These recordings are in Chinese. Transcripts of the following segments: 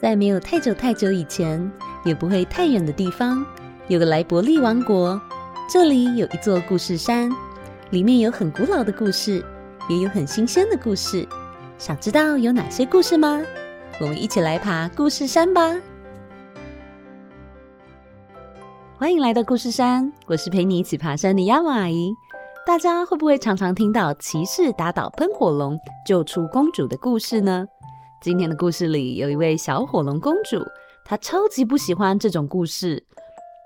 在没有太久太久以前，也不会太远的地方，有个莱伯利王国。这里有一座故事山，里面有很古老的故事，也有很新鲜的故事。想知道有哪些故事吗？我们一起来爬故事山吧！欢迎来到故事山，我是陪你一起爬山的亚玛阿姨。大家会不会常常听到骑士打倒喷火龙，救出公主的故事呢？今天的故事里有一位小火龙公主，她超级不喜欢这种故事。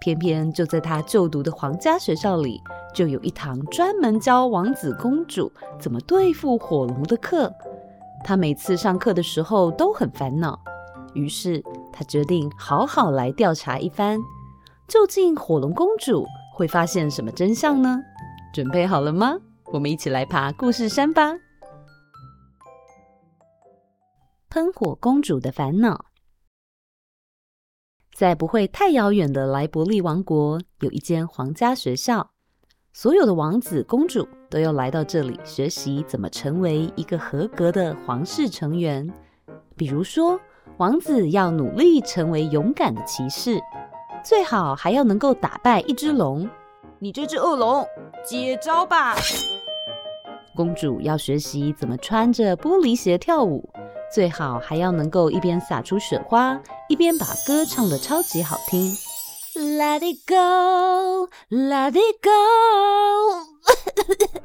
偏偏就在她就读的皇家学校里，就有一堂专门教王子公主怎么对付火龙的课。她每次上课的时候都很烦恼，于是她决定好好来调查一番，究竟火龙公主会发现什么真相呢？准备好了吗？我们一起来爬故事山吧！喷火公主的烦恼。在不会太遥远的莱伯利王国，有一间皇家学校，所有的王子公主都要来到这里学习怎么成为一个合格的皇室成员。比如说，王子要努力成为勇敢的骑士，最好还要能够打败一只龙。你这只恶龙，接招吧！公主要学习怎么穿着玻璃鞋跳舞。最好还要能够一边撒出雪花，一边把歌唱得超级好听。Let it go, let it go。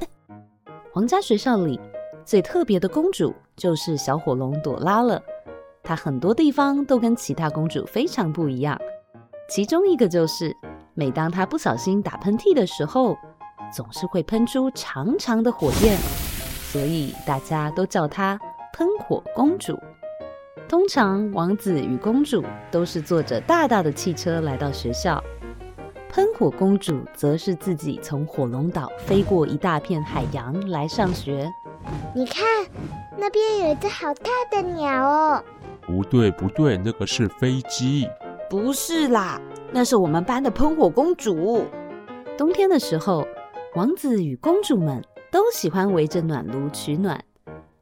皇家学校里最特别的公主就是小火龙朵拉了。她很多地方都跟其他公主非常不一样，其中一个就是每当她不小心打喷嚏的时候，总是会喷出长长的火焰，所以大家都叫她。喷火公主，通常王子与公主都是坐着大大的汽车来到学校，喷火公主则是自己从火龙岛飞过一大片海洋来上学。你看，那边有一只好大的鸟哦！不对，不对，那个是飞机。不是啦，那是我们班的喷火公主。冬天的时候，王子与公主们都喜欢围着暖炉取暖。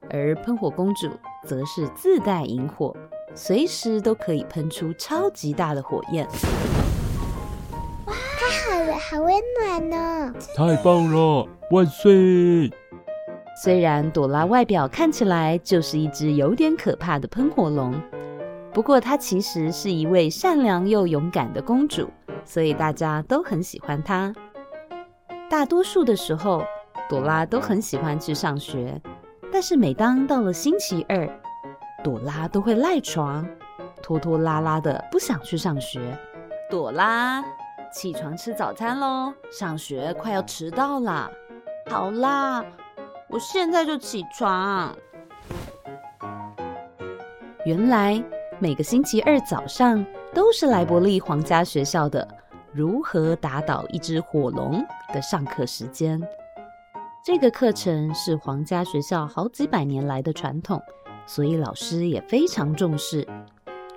而喷火公主则是自带引火，随时都可以喷出超级大的火焰。哇，太好了，好温暖呢！太棒了，万岁！虽然朵拉外表看起来就是一只有点可怕的喷火龙，不过她其实是一位善良又勇敢的公主，所以大家都很喜欢她。大多数的时候，朵拉都很喜欢去上学。但是每当到了星期二，朵拉都会赖床，拖拖拉拉的不想去上学。朵拉，起床吃早餐喽，上学快要迟到啦。好啦，我现在就起床。原来每个星期二早上都是莱伯利皇家学校的如何打倒一只火龙的上课时间。这个课程是皇家学校好几百年来的传统，所以老师也非常重视，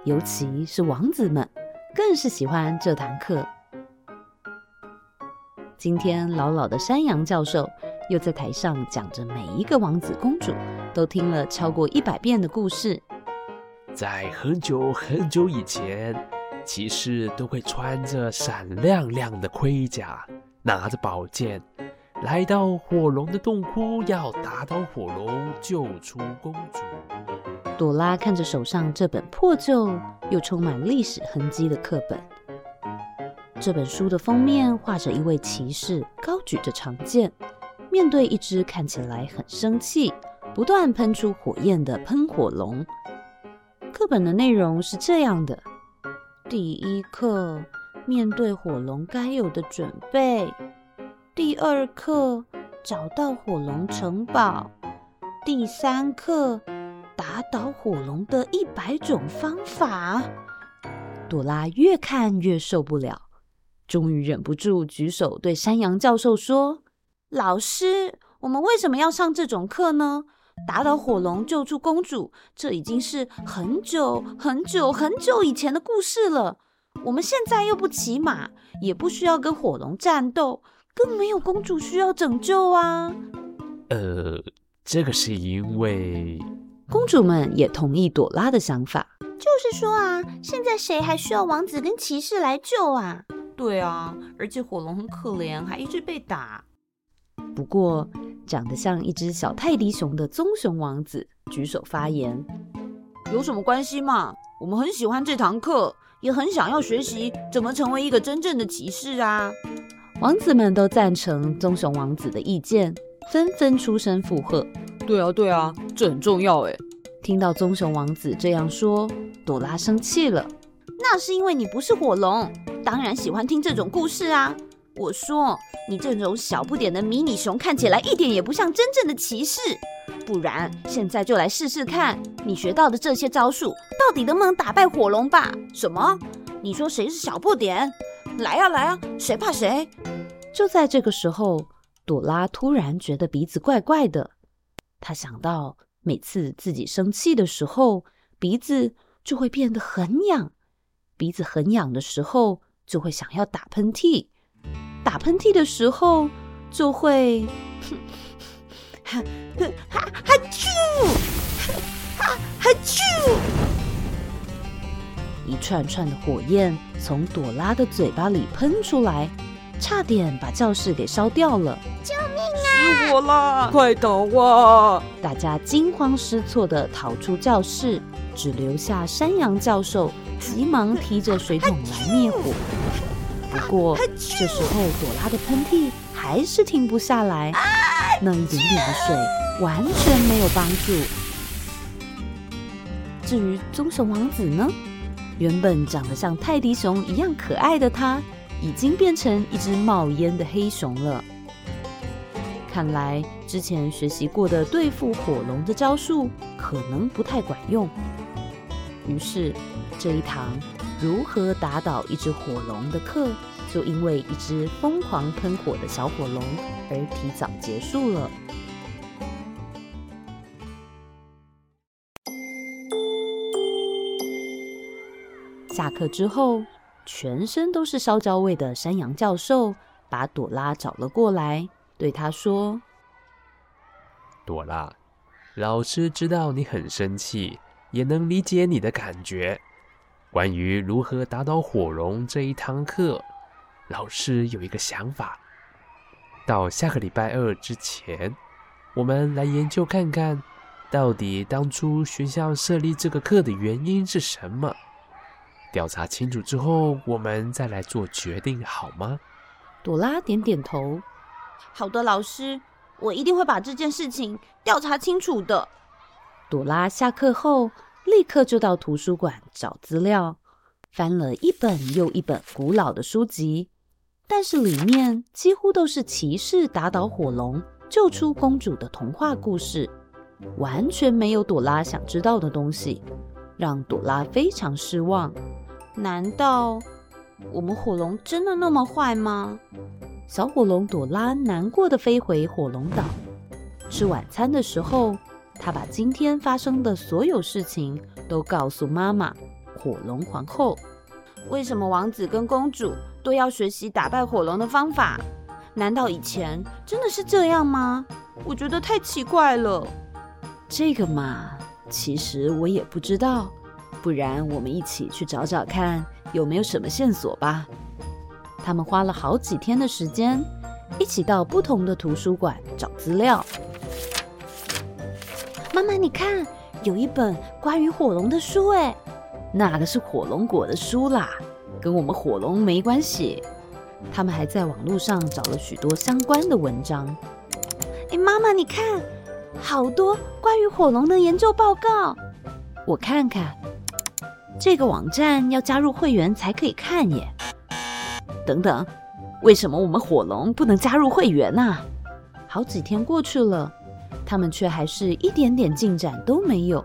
尤其是王子们更是喜欢这堂课。今天老老的山羊教授又在台上讲着每一个王子公主都听了超过一百遍的故事。在很久很久以前，骑士都会穿着闪亮亮的盔甲，拿着宝剑。来到火龙的洞窟，要打倒火龙，救出公主。朵拉看着手上这本破旧又充满历史痕迹的课本，这本书的封面画着一位骑士高举着长剑，面对一只看起来很生气、不断喷出火焰的喷火龙。课本的内容是这样的：第一课，面对火龙该有的准备。第二课，找到火龙城堡。第三课，打倒火龙的一百种方法。朵拉越看越受不了，终于忍不住举手对山羊教授说：“老师，我们为什么要上这种课呢？打倒火龙，救出公主，这已经是很久很久很久以前的故事了。我们现在又不骑马，也不需要跟火龙战斗。”更没有公主需要拯救啊！呃，这个是因为公主们也同意朵拉的想法。就是说啊，现在谁还需要王子跟骑士来救啊？对啊，而且火龙很可怜，还一直被打。不过，长得像一只小泰迪熊的棕熊王子举手发言：“有什么关系嘛？我们很喜欢这堂课，也很想要学习怎么成为一个真正的骑士啊！”王子们都赞成棕熊王子的意见，纷纷出声附和：“对啊，对啊，这很重要哎！”听到棕熊王子这样说，朵拉生气了：“那是因为你不是火龙，当然喜欢听这种故事啊！我说，你这种小不点的迷你熊看起来一点也不像真正的骑士。不然，现在就来试试看，你学到的这些招数到底能不能打败火龙吧？什么？你说谁是小不点？”来呀、啊、来呀、啊，谁怕谁？就在这个时候，朵拉突然觉得鼻子怪怪的。她想到每次自己生气的时候，鼻子就会变得很痒。鼻子很痒的时候，就会想要打喷嚏。打喷嚏的时候，就会哈哈哈啾，哈哈啾。一串串的火焰从朵拉的嘴巴里喷出来，差点把教室给烧掉了！救命啊！失火了！快逃啊！大家惊慌失措地逃出教室，只留下山羊教授急忙提着水桶来灭火。不过这时候朵拉的喷嚏还是停不下来，那一点点的水完全没有帮助。至于棕熊王子呢？原本长得像泰迪熊一样可爱的他，已经变成一只冒烟的黑熊了。看来之前学习过的对付火龙的招数可能不太管用。于是这一堂如何打倒一只火龙的课，就因为一只疯狂喷火的小火龙而提早结束了。下课之后，全身都是烧焦味的山羊教授把朵拉找了过来，对他说：“朵拉，老师知道你很生气，也能理解你的感觉。关于如何打倒火龙这一堂课，老师有一个想法。到下个礼拜二之前，我们来研究看看，到底当初学校设立这个课的原因是什么。”调查清楚之后，我们再来做决定，好吗？朵拉点点头。好的，老师，我一定会把这件事情调查清楚的。朵拉下课后，立刻就到图书馆找资料，翻了一本又一本古老的书籍，但是里面几乎都是骑士打倒火龙、救出公主的童话故事，完全没有朵拉想知道的东西，让朵拉非常失望。难道我们火龙真的那么坏吗？小火龙朵拉难过的飞回火龙岛。吃晚餐的时候，她把今天发生的所有事情都告诉妈妈火龙皇后。为什么王子跟公主都要学习打败火龙的方法？难道以前真的是这样吗？我觉得太奇怪了。这个嘛，其实我也不知道。不然，我们一起去找找看有没有什么线索吧。他们花了好几天的时间，一起到不同的图书馆找资料。妈妈，你看，有一本关于火龙的书，哎，那个是火龙果的书啦，跟我们火龙没关系。他们还在网络上找了许多相关的文章。哎，妈妈，你看，好多关于火龙的研究报告，我看看。这个网站要加入会员才可以看耶。等等，为什么我们火龙不能加入会员呢？好几天过去了，他们却还是一点点进展都没有。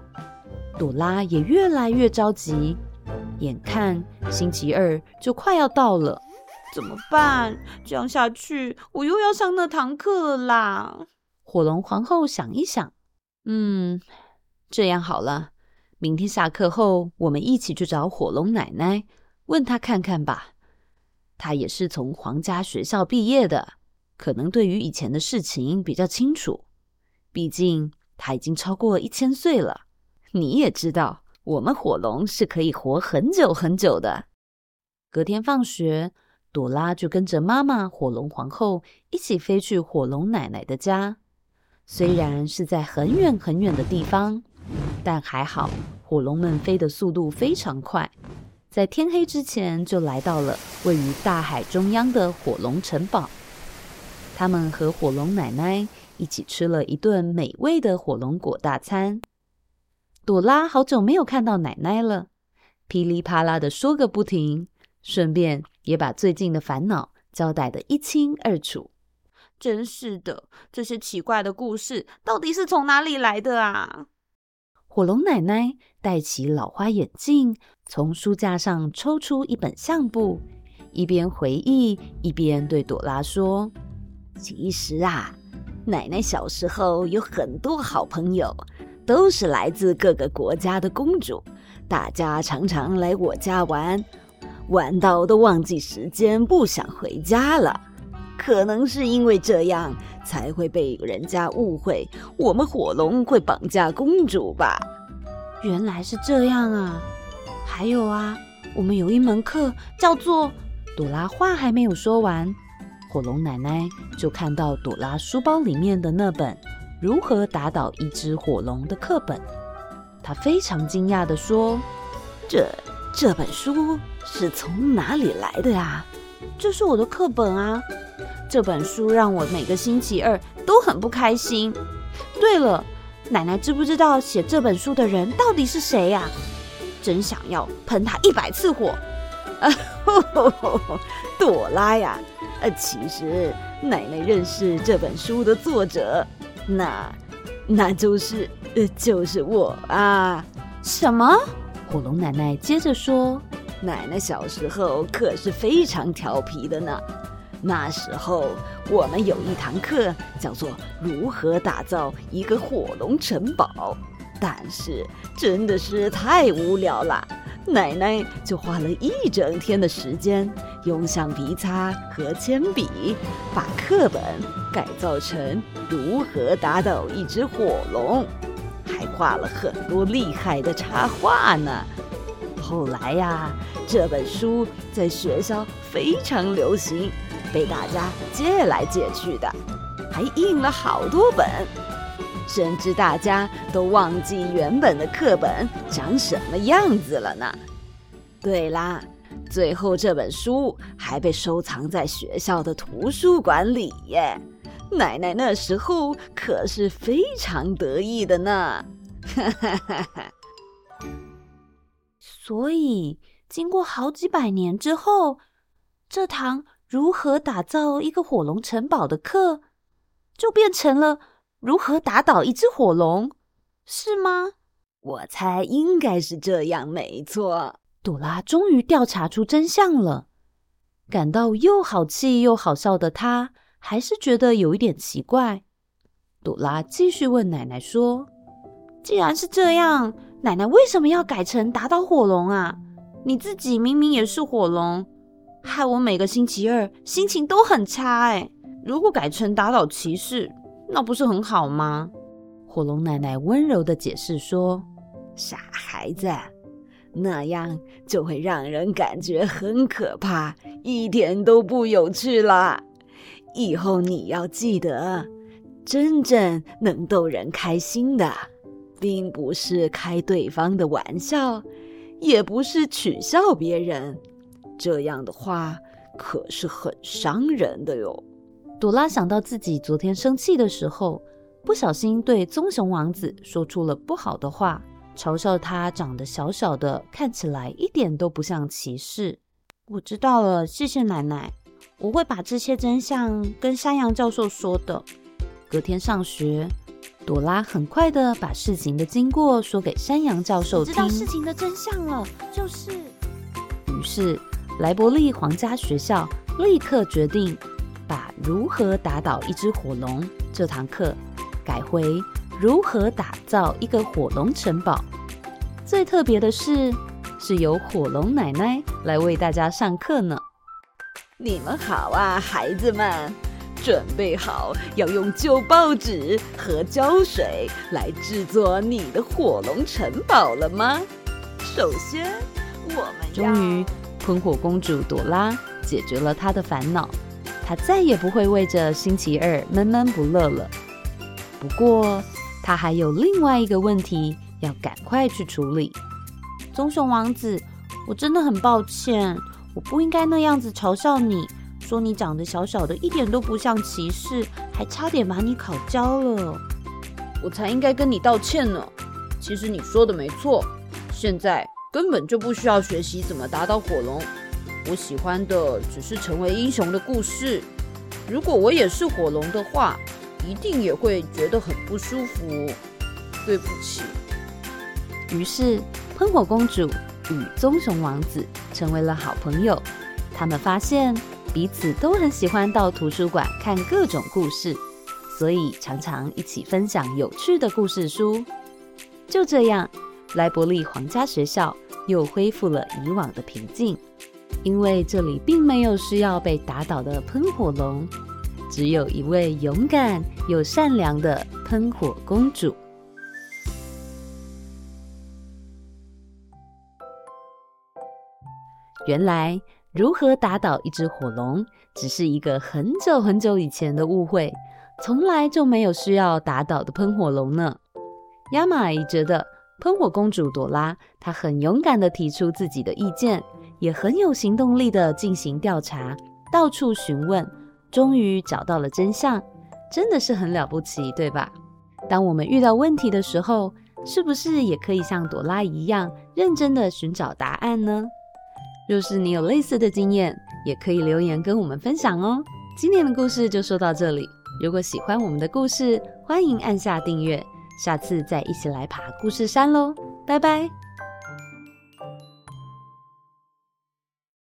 朵拉也越来越着急，眼看星期二就快要到了，怎么办？这样下去，我又要上那堂课啦。火龙皇后想一想，嗯，这样好了。明天下课后，我们一起去找火龙奶奶，问她看看吧。她也是从皇家学校毕业的，可能对于以前的事情比较清楚。毕竟她已经超过一千岁了。你也知道，我们火龙是可以活很久很久的。隔天放学，朵拉就跟着妈妈火龙皇后一起飞去火龙奶奶的家。虽然是在很远很远的地方，但还好，火龙们飞的速度非常快，在天黑之前就来到了位于大海中央的火龙城堡。他们和火龙奶奶一起吃了一顿美味的火龙果大餐。朵拉好久没有看到奶奶了，噼里啪啦的说个不停，顺便也把最近的烦恼交代得一清二楚。真是的，这些奇怪的故事到底是从哪里来的啊？火龙奶奶戴起老花眼镜，从书架上抽出一本相簿，一边回忆，一边对朵拉说：“其实啊，奶奶小时候有很多好朋友。”都是来自各个国家的公主，大家常常来我家玩，玩到都忘记时间，不想回家了。可能是因为这样，才会被人家误会我们火龙会绑架公主吧？原来是这样啊！还有啊，我们有一门课叫做……朵拉话还没有说完，火龙奶奶就看到朵拉书包里面的那本。如何打倒一只火龙的课本？她非常惊讶地说：“这这本书是从哪里来的呀？”“这是我的课本啊！”这本书让我每个星期二都很不开心。对了，奶奶知不知道写这本书的人到底是谁呀？真想要喷他一百次火！啊，朵拉呀，呃，其实奶奶认识这本书的作者。那，那就是，呃，就是我啊！什么？火龙奶奶接着说：“奶奶小时候可是非常调皮的呢。那时候我们有一堂课叫做如何打造一个火龙城堡，但是真的是太无聊了。”奶奶就花了一整天的时间，用橡皮擦和铅笔把课本改造成如何打倒一只火龙，还画了很多厉害的插画呢。后来呀，这本书在学校非常流行，被大家借来借去的，还印了好多本。甚至大家都忘记原本的课本长什么样子了呢？对啦，最后这本书还被收藏在学校的图书馆里耶。奶奶那时候可是非常得意的呢。哈哈哈哈。所以，经过好几百年之后，这堂如何打造一个火龙城堡的课，就变成了。如何打倒一只火龙，是吗？我猜应该是这样，没错。朵拉终于调查出真相了，感到又好气又好笑的她，还是觉得有一点奇怪。朵拉继续问奶奶说：“既然是这样，奶奶为什么要改成打倒火龙啊？你自己明明也是火龙，害我每个星期二心情都很差哎。如果改成打倒骑士，那不是很好吗？火龙奶奶温柔地解释说：“傻孩子，那样就会让人感觉很可怕，一点都不有趣了。以后你要记得，真正能逗人开心的，并不是开对方的玩笑，也不是取笑别人。这样的话可是很伤人的哟。”朵拉想到自己昨天生气的时候，不小心对棕熊王子说出了不好的话，嘲笑他长得小小的，看起来一点都不像骑士。我知道了，谢谢奶奶，我会把这些真相跟山羊教授说的。隔天上学，朵拉很快的把事情的经过说给山羊教授听。知道事情的真相了，就是。于是莱伯利皇家学校立刻决定。把如何打倒一只火龙这堂课改回如何打造一个火龙城堡。最特别的是，是由火龙奶奶来为大家上课呢。你们好啊，孩子们，准备好要用旧报纸和胶水来制作你的火龙城堡了吗？首先，我们终于，喷火公主朵拉解决了她的烦恼，她再也不会为着星期二闷闷不乐了。不过，她还有另外一个问题要赶快去处理。棕熊王子，我真的很抱歉，我不应该那样子嘲笑你，说你长得小小的，一点都不像骑士，还差点把你烤焦了。我才应该跟你道歉呢。其实你说的没错，现在根本就不需要学习怎么打倒火龙。我喜欢的只是成为英雄的故事。如果我也是火龙的话，一定也会觉得很不舒服。对不起。于是，喷火公主与棕熊王子成为了好朋友。他们发现彼此都很喜欢到图书馆看各种故事。所以常常一起分享有趣的故事书。就这样，莱伯利皇家学校又恢复了以往的平静，因为这里并没有需要被打倒的喷火龙，只有一位勇敢又善良的喷火公主。原来，如何打倒一只火龙，只是一个很久很久以前的误会。从来就没有需要打倒的喷火龙呢。亚玛觉得喷火公主朵拉，她很勇敢地提出自己的意见，也很有行动力地进行调查，到处询问，终于找到了真相，真的是很了不起，对吧？当我们遇到问题的时候，是不是也可以像朵拉一样，认真地寻找答案呢？若是你有类似的经验，也可以留言跟我们分享哦。今天的故事就说到这里。如果喜欢我们的故事，欢迎按下订阅，下次再一起来爬故事山喽！拜拜。